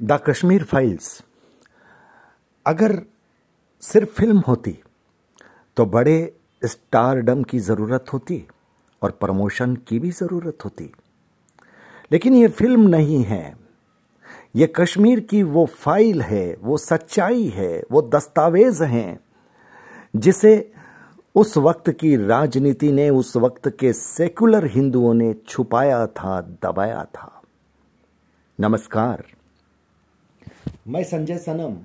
The Kashmir files. अगर सिर्फ़ film होती तो बड़े स्टारडम की ज़रूरत होती और प्रमोशन की भी ज़रूरत होती। लेकिन ये फ़िल्म नहीं है। ये कश्मीर की वो फ़ाइल है, वो सच्चाई है, वो दस्तावेज़ हैं, जिसे उस वक्त की राजनीति ने, उस वक्त के सेकुलर हिंदुओं ने छुपाया था, दबाया था। नमस्कार। मैं संजय सनम,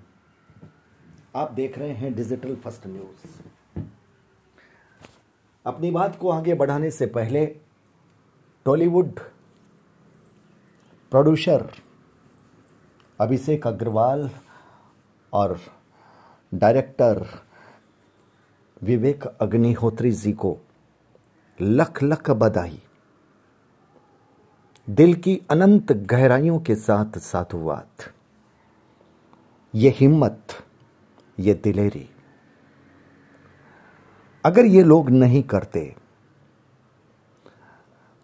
आप देख रहे हैं डिजिटल फ़र्स्ट न्यूज़। अपनी बात को आगे बढ़ाने से पहले, टॉलीवुड प्रोड्यूसर अभिषेक अग्रवाल और डायरेक्टर विवेक अग्निहोत्री जी को लख लख बधाई। दिल की अनंत गहराइयों के साथ साधुवाद ये हिम्मत, ये दिलेरी। अगर ये लोग नहीं करते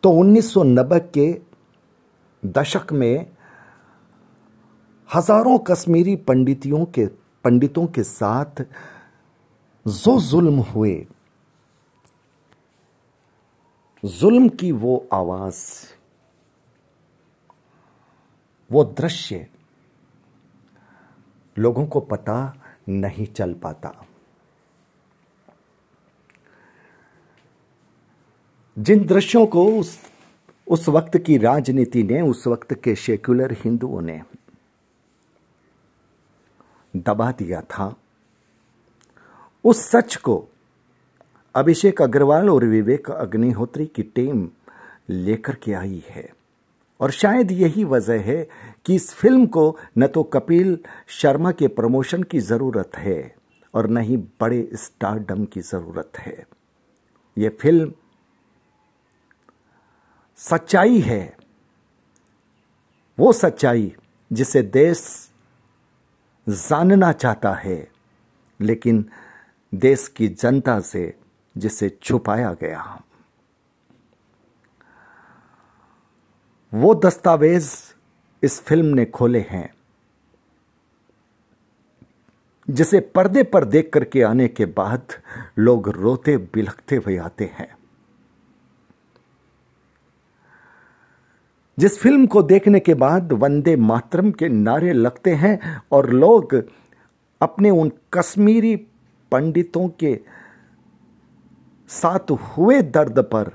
तो 1990 के दशक में हज़ारों कश्मीरी पंडितियों के, पंडितों के साथ जो जुल्म हुए, जुल्म की वो आवाज़, वो दृश्य लोगों को पता नहीं चल पाता। जिन दृश्यों को उस उस वक्त की राजनीति ने, उस वक्त के सेक्युलर हिंदुओं ने दबा दिया था, उस सच को अभिषेक अग्रवाल और विवेक अग्निहोत्री की टीम लेकर के आई है। और शायद यही वजह है कि इस फ़िल्म को न तो कपिल शर्मा के प्रमोशन की ज़रूरत है और न ही बड़े स्टारडम की ज़रूरत है। यह फ़िल्म सच्चाई है। वो सच्चाई जिसे देश जानना चाहता है, लेकिन देश की जनता से जिसे छुपाया गया। वो दस्तावेज़ इस फ़िल्म ने खोले हैं, जिसे पर्दे पर देख करके आने के बाद लोग रोते बिलखते हुए आते हैं। जिस फ़िल्म को देखने के बाद वंदे मातरम के नारे लगते हैं और लोग अपने उन कश्मीरी पंडितों के साथ हुए दर्द पर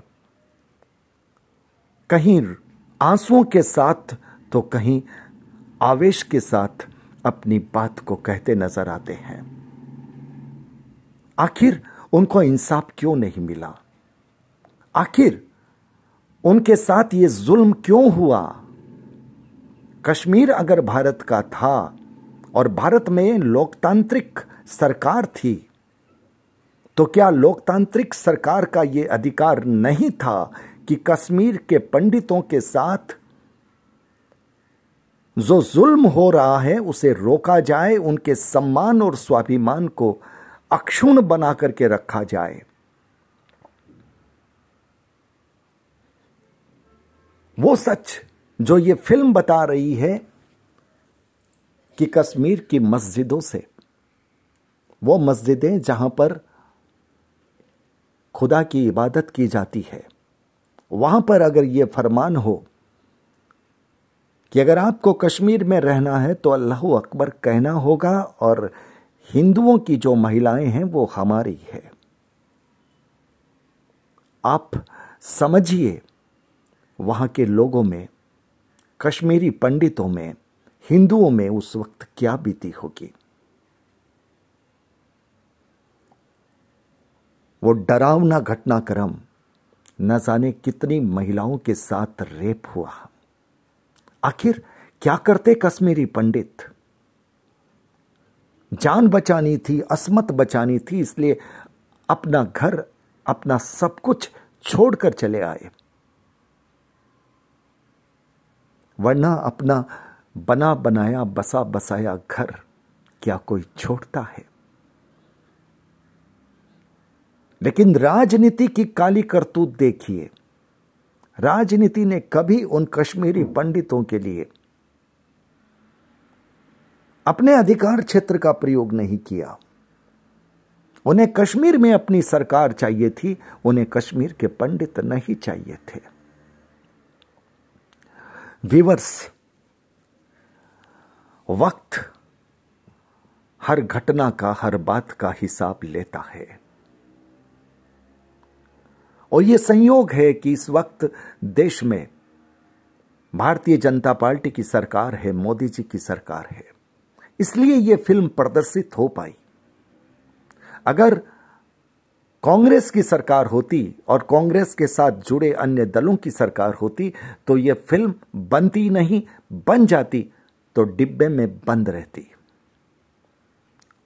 कहीं आंसुओं के साथ तो कहीं आवेश के साथ अपनी बात को कहते नज़र आते हैं। आखिर उनको इंसाफ क्यों नहीं मिला? आखिर उनके साथ ये जुल्म क्यों हुआ? कश्मीर अगर भारत का था और भारत में लोकतांत्रिक सरकार थी तो क्या लोकतांत्रिक सरकार का यह अधिकार नहीं था कि कश्मीर के पंडितों के साथ जो जुल्म हो रहा है, उसे रोका जाए, उनके सम्मान और स्वाभिमान को अक्षुण बना करके रखा जाए। वो सच जो ये फ़िल्म बता रही है कि कश्मीर की मस्जिदों से, वो मस्जिदें जहाँ पर खुदा की इबादत की जाती है। वहाँ पर अगर ये फरमान हो कि अगर आपको कश्मीर में रहना है तो अल्लाह अकबर कहना होगा और हिंदुओं की जो महिलाएँ हैं वो हमारी है। आप समझिए वहाँ के लोगों में, कश्मीरी पंडितों में, हिंदुओं में उस वक्त क्या बीती होगी। वो डरावना घटनाक्रम न जाने कितनी महिलाओं के साथ रेप हुआ। आखिर क्या करते कश्मीरी पंडित? जान बचानी थी, असमत बचानी थी, इसलिए अपना घर, अपना सब कुछ छोड़कर चले आए। वरना अपना बना बनाया बसा बसाया घर क्या कोई छोड़ता है? लेकिन राजनीति की काली करतूत देखिए। राजनीति ने कभी उन कश्मीरी पंडितों के लिए अपने अधिकार क्षेत्र का प्रयोग नहीं किया। उन्हें कश्मीर में अपनी सरकार चाहिए थी, उन्हें कश्मीर के पंडित नहीं चाहिए थे। विवर्स, वक्त हर घटना का, हर बात का हिसाब लेता है। और यह संयोग है कि इस वक्त देश में भारतीय जनता पार्टी की सरकार है, मोदी जी की सरकार है। इसलिए यह फ़िल्म प्रदर्शित हो पाई। अगर कांग्रेस की सरकार होती और कांग्रेस के साथ जुड़े अन्य दलों की सरकार होती तो यह फ़िल्म बनती नहीं, बन जाती तो डिब्बे में बंद रहती।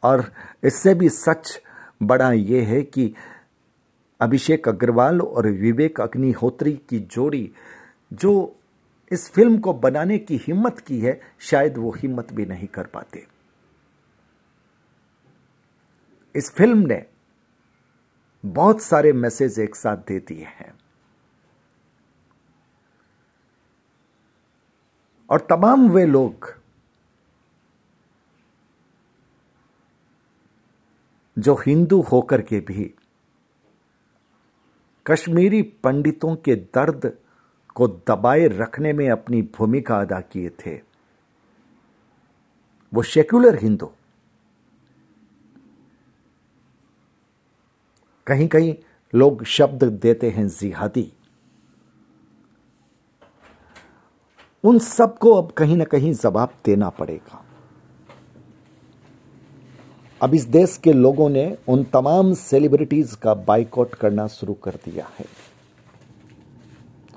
और इससे भी सच बड़ा यह है कि अभिषेक अग्रवाल और विवेक अग्निहोत्री की जोड़ी, जो इस फ़िल्म को बनाने की हिम्मत की है, शायद वो हिम्मत भी नहीं कर पाते। इस फ़िल्म ने बहुत सारे मैसेज एक साथ दे दिए हैं। और तमाम वे लोग जो हिंदू होकर के भी कश्मीरी पंडितों के दर्द को दबाए रखने में अपनी भूमिका अदा किए थे। वो सेक्युलर हिंदू। कहीं कहीं लोग शब्द देते हैं जिहादी। उन सबको अब कहीं ना कहीं जवाब देना पड़ेगा। अब इस देश के लोगों ने उन तमाम सेलिब्रिटीज का बाइकआउट करना शुरू कर दिया है।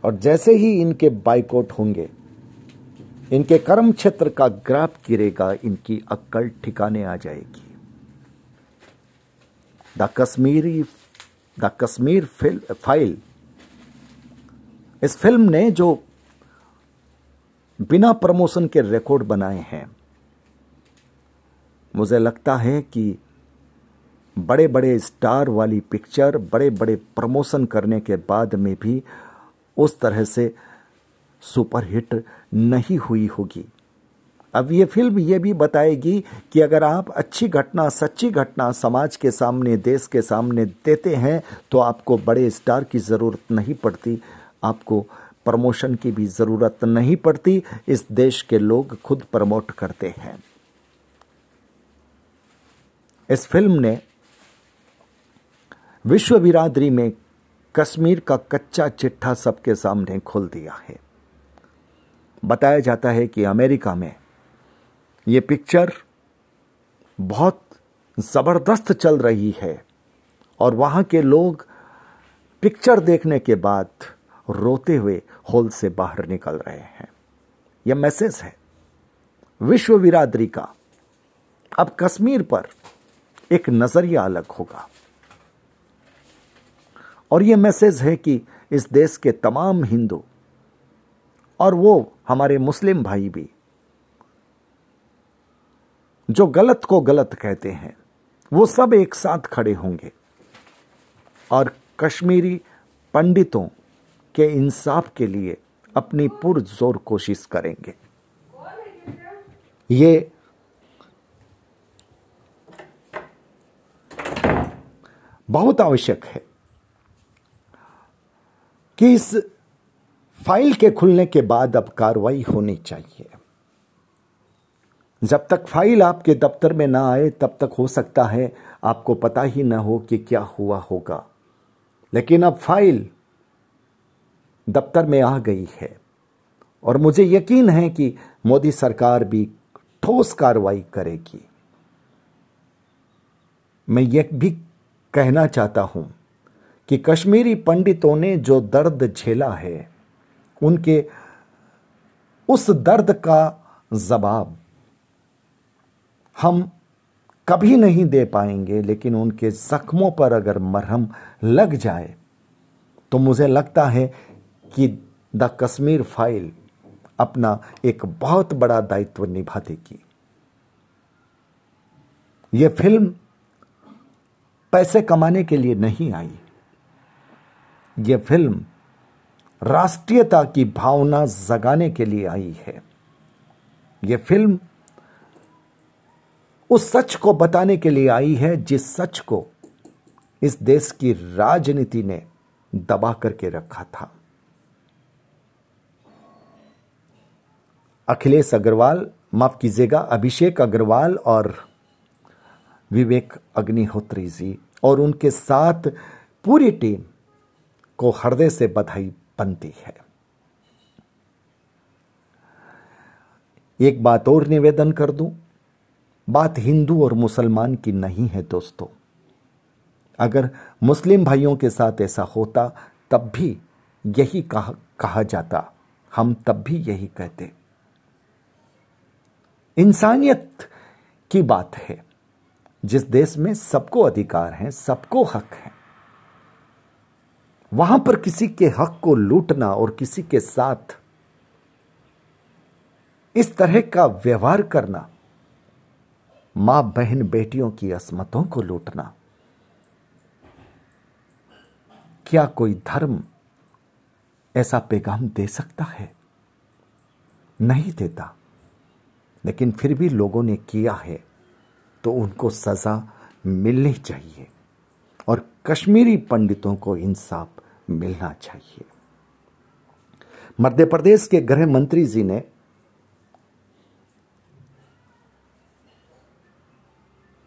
और जैसे ही इनके बाइकआउट होंगे, इनके कर्म क्षेत्र का ग्राफ गिरेगा, इनकी अक्कल ठिकाने आ जाएगी। The Kashmiri, the Kashmir file. इस फ़िल्म ने जो बिना प्रमोशन के रिकॉर्ड बनाए हैं मुझे लगता है कि बड़े बड़े स्टार वाली पिक्चर बड़े बड़े प्रमोशन करने के बाद में भी उस तरह से सुपरहिट नहीं हुई होगी। अब ये फ़िल्म ये भी बताएगी कि अगर आप अच्छी घटना, सच्ची घटना समाज के सामने, देश के सामने देते हैं तो आपको बड़े स्टार की ज़रूरत नहीं पड़ती। आपको प्रमोशन की भी ज़रूरत नहीं पड़ती। इस देश के लोग खुद प्रमोट करते हैं। इस फ़िल्म ने विश्व बिरादरी में कश्मीर का कच्चा चिट्ठा सबके सामने खोल दिया है। बताया जाता है कि अमेरिका में ये पिक्चर बहुत ज़बरदस्त चल रही है और वहाँ के लोग पिक्चर देखने के बाद रोते हुए हॉल से बाहर निकल रहे हैं। यह मैसेज है। विश्व बिरादरी का। अब कश्मीर पर एक नज़रिया अलग होगा। और यह मैसेज है कि इस देश के तमाम हिंदू और वो हमारे मुस्लिम भाई भी, जो गलत को गलत कहते हैं, वो सब एक साथ खड़े होंगे। और कश्मीरी पंडितों के इंसाफ के लिए अपनी पुरजोर कोशिश करेंगे। ये बहुत आवश्यक है कि इस फ़ाइल के खुलने के बाद अब कार्रवाई होनी चाहिए। जब तक फ़ाइल आपके दफ्तर में ना आए, तब तक हो सकता है आपको पता ही ना हो कि क्या हुआ होगा। लेकिन अब फ़ाइल दफ्तर में आ गई है और मुझे यकीन है कि मोदी सरकार भी ठोस कार्रवाई करेगी। मैं यह भी कहना चाहता हूँ कि कश्मीरी पंडितों ने जो दर्द झेला है, उनके उस दर्द का जवाब हम कभी नहीं दे पाएँगे, लेकिन उनके जख्मों पर अगर मरहम लग जाए तो मुझे लगता है कि द कश्मीर फ़ाइल अपना एक बहुत बड़ा दायित्व निभा देगी यह फ़िल्म पैसे कमाने के लिए नहीं आई। यह फ़िल्म राष्ट्रीयता की भावना जगाने के लिए आई है। यह फ़िल्म उस सच को बताने के लिए आई है जिस सच को इस देश की राजनीति ने दबा करके रखा था। अखिलेश अग्रवाल, माफ़ कीजिएगा, अभिषेक अग्रवाल और विवेक अग्निहोत्री जी और उनके साथ पूरी टीम को हृदय से बधाई बनती है। एक बात और निवेदन कर दूँ। बात हिंदू और मुसलमान की नहीं है दोस्तों। अगर मुस्लिम भाइयों के साथ ऐसा होता तब भी यही कहा, कहा जाता। हम तब भी यही कहते। इंसानियत की बात है। जिस देश में सबको अधिकार है, सबको हक है, वहाँ पर किसी के हक को लूटना और किसी के साथ इस तरह का व्यवहार करना माँ बहन बेटियों की असमतों को लूटना, क्या कोई धर्म ऐसा पैगाम दे सकता है? नहीं देता। लेकिन फिर भी लोगों ने किया है। तो उनको सजा मिलनी चाहिए और कश्मीरी पंडितों को इंसाफ मिलना चाहिए। मध्य प्रदेश के गृह मंत्री जी ने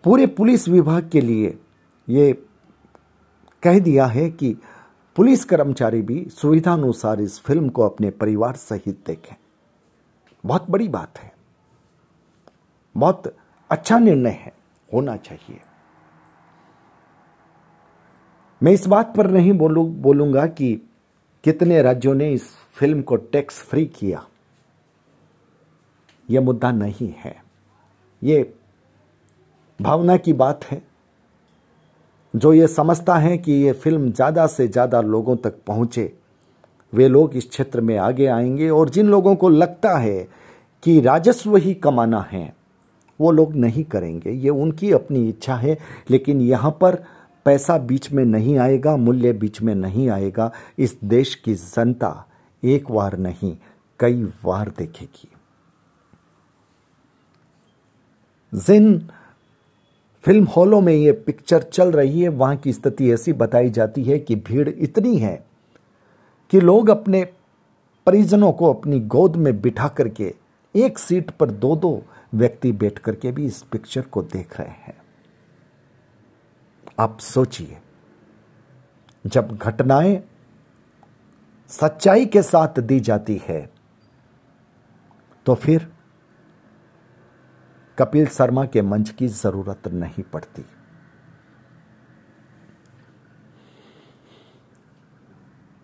पूरे पुलिस विभाग के लिए ये कह दिया है कि पुलिस कर्मचारी भी सुविधानुसार इस फ़िल्म को अपने परिवार सहित देखें। बहुत बड़ी बात है। बहुत अच्छा निर्णय है, होना चाहिए। मैं इस बात पर नहीं बोलू, बोलूँगा कि कितने राज्यों ने इस फ़िल्म को टैक्स फ्री किया। यह मुद्दा नहीं है। ये भावना की बात है। जो ये समझता है कि ये फ़िल्म ज़्यादा से ज़्यादा लोगों तक पहुँचे, वे लोग इस क्षेत्र में आगे आएँगे और जिन लोगों को लगता है कि राजस्व ही कमाना है वो लोग नहीं करेंगे। ये उनकी अपनी इच्छा है, लेकिन यहाँ पर पैसा बीच में नहीं आएगा, मूल्य बीच में नहीं आएगा। इस देश की जनता एक बार नहीं, कई बार देखेगी। जिन फ़िल्म हॉलों में ये पिक्चर चल रही है, वहाँ की स्थिति ऐसी बताई जाती है कि भीड़ इतनी है कि लोग अपने परिजनों को अपनी गोद में बिठा करके एक सीट पर दो दो व्यक्ति बैठ करके भी इस पिक्चर को देख रहे हैं। आप सोचिए, जब घटनाएँ सच्चाई के साथ दी जाती है तो फिर कपिल शर्मा के मंच की ज़रूरत नहीं पड़ती।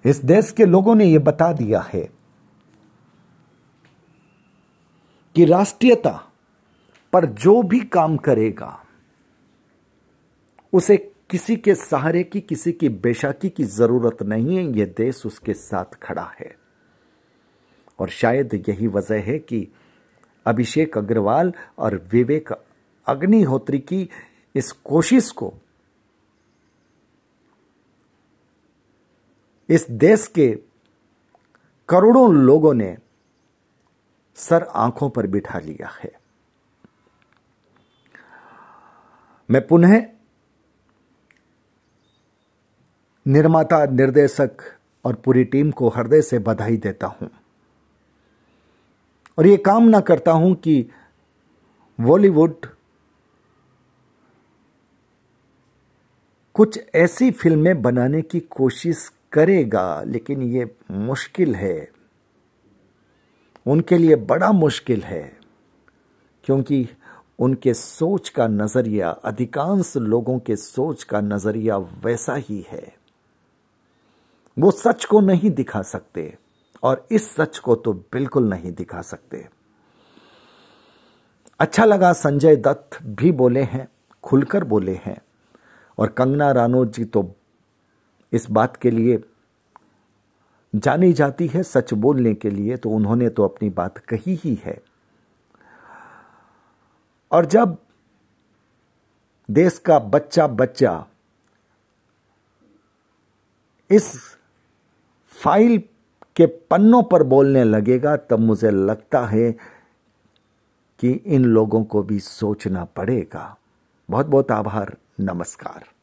इस देश के लोगों ने यह बता दिया है कि राष्ट्रीयता पर जो भी काम करेगा, उसे किसी के सहारे की, किसी की बेशाकी की ज़रूरत नहीं है। यह देश उसके साथ खड़ा है। और शायद यही वजह है कि अभिषेक अग्रवाल और विवेक अग्निहोत्री की इस कोशिश को इस देश के करोड़ों लोगों ने सर आँखों पर बिठा लिया है। मैं पुनः निर्माता, निर्देशक और पूरी टीम को हृदय से बधाई देता हूँ। और ये कामना करता हूँ कि बॉलीवुड कुछ ऐसी फ़िल्में बनाने की कोशिश करेगा, लेकिन ये मुश्किल है। उनके लिए बड़ा मुश्किल है, क्योंकि उनके सोच का नज़रिया, अधिकांश लोगों के सोच का नज़रिया वैसा ही है। वो सच को नहीं दिखा सकते और इस सच को तो बिल्कुल नहीं दिखा सकते। अच्छा लगा संजय दत्त भी बोले हैं, खुलकर बोले हैं। और कंगना रानौत जी तो इस बात के लिए जानी जाती है, सच बोलने के लिए तो उन्होंने तो अपनी बात कही ही है। और जब देश का बच्चा बच्चा इस फ़ाइल के पन्नों पर बोलने लगेगा, तब मुझे लगता है कि इन लोगों को भी सोचना पड़ेगा। बहुत बहुत आभार, नमस्कार।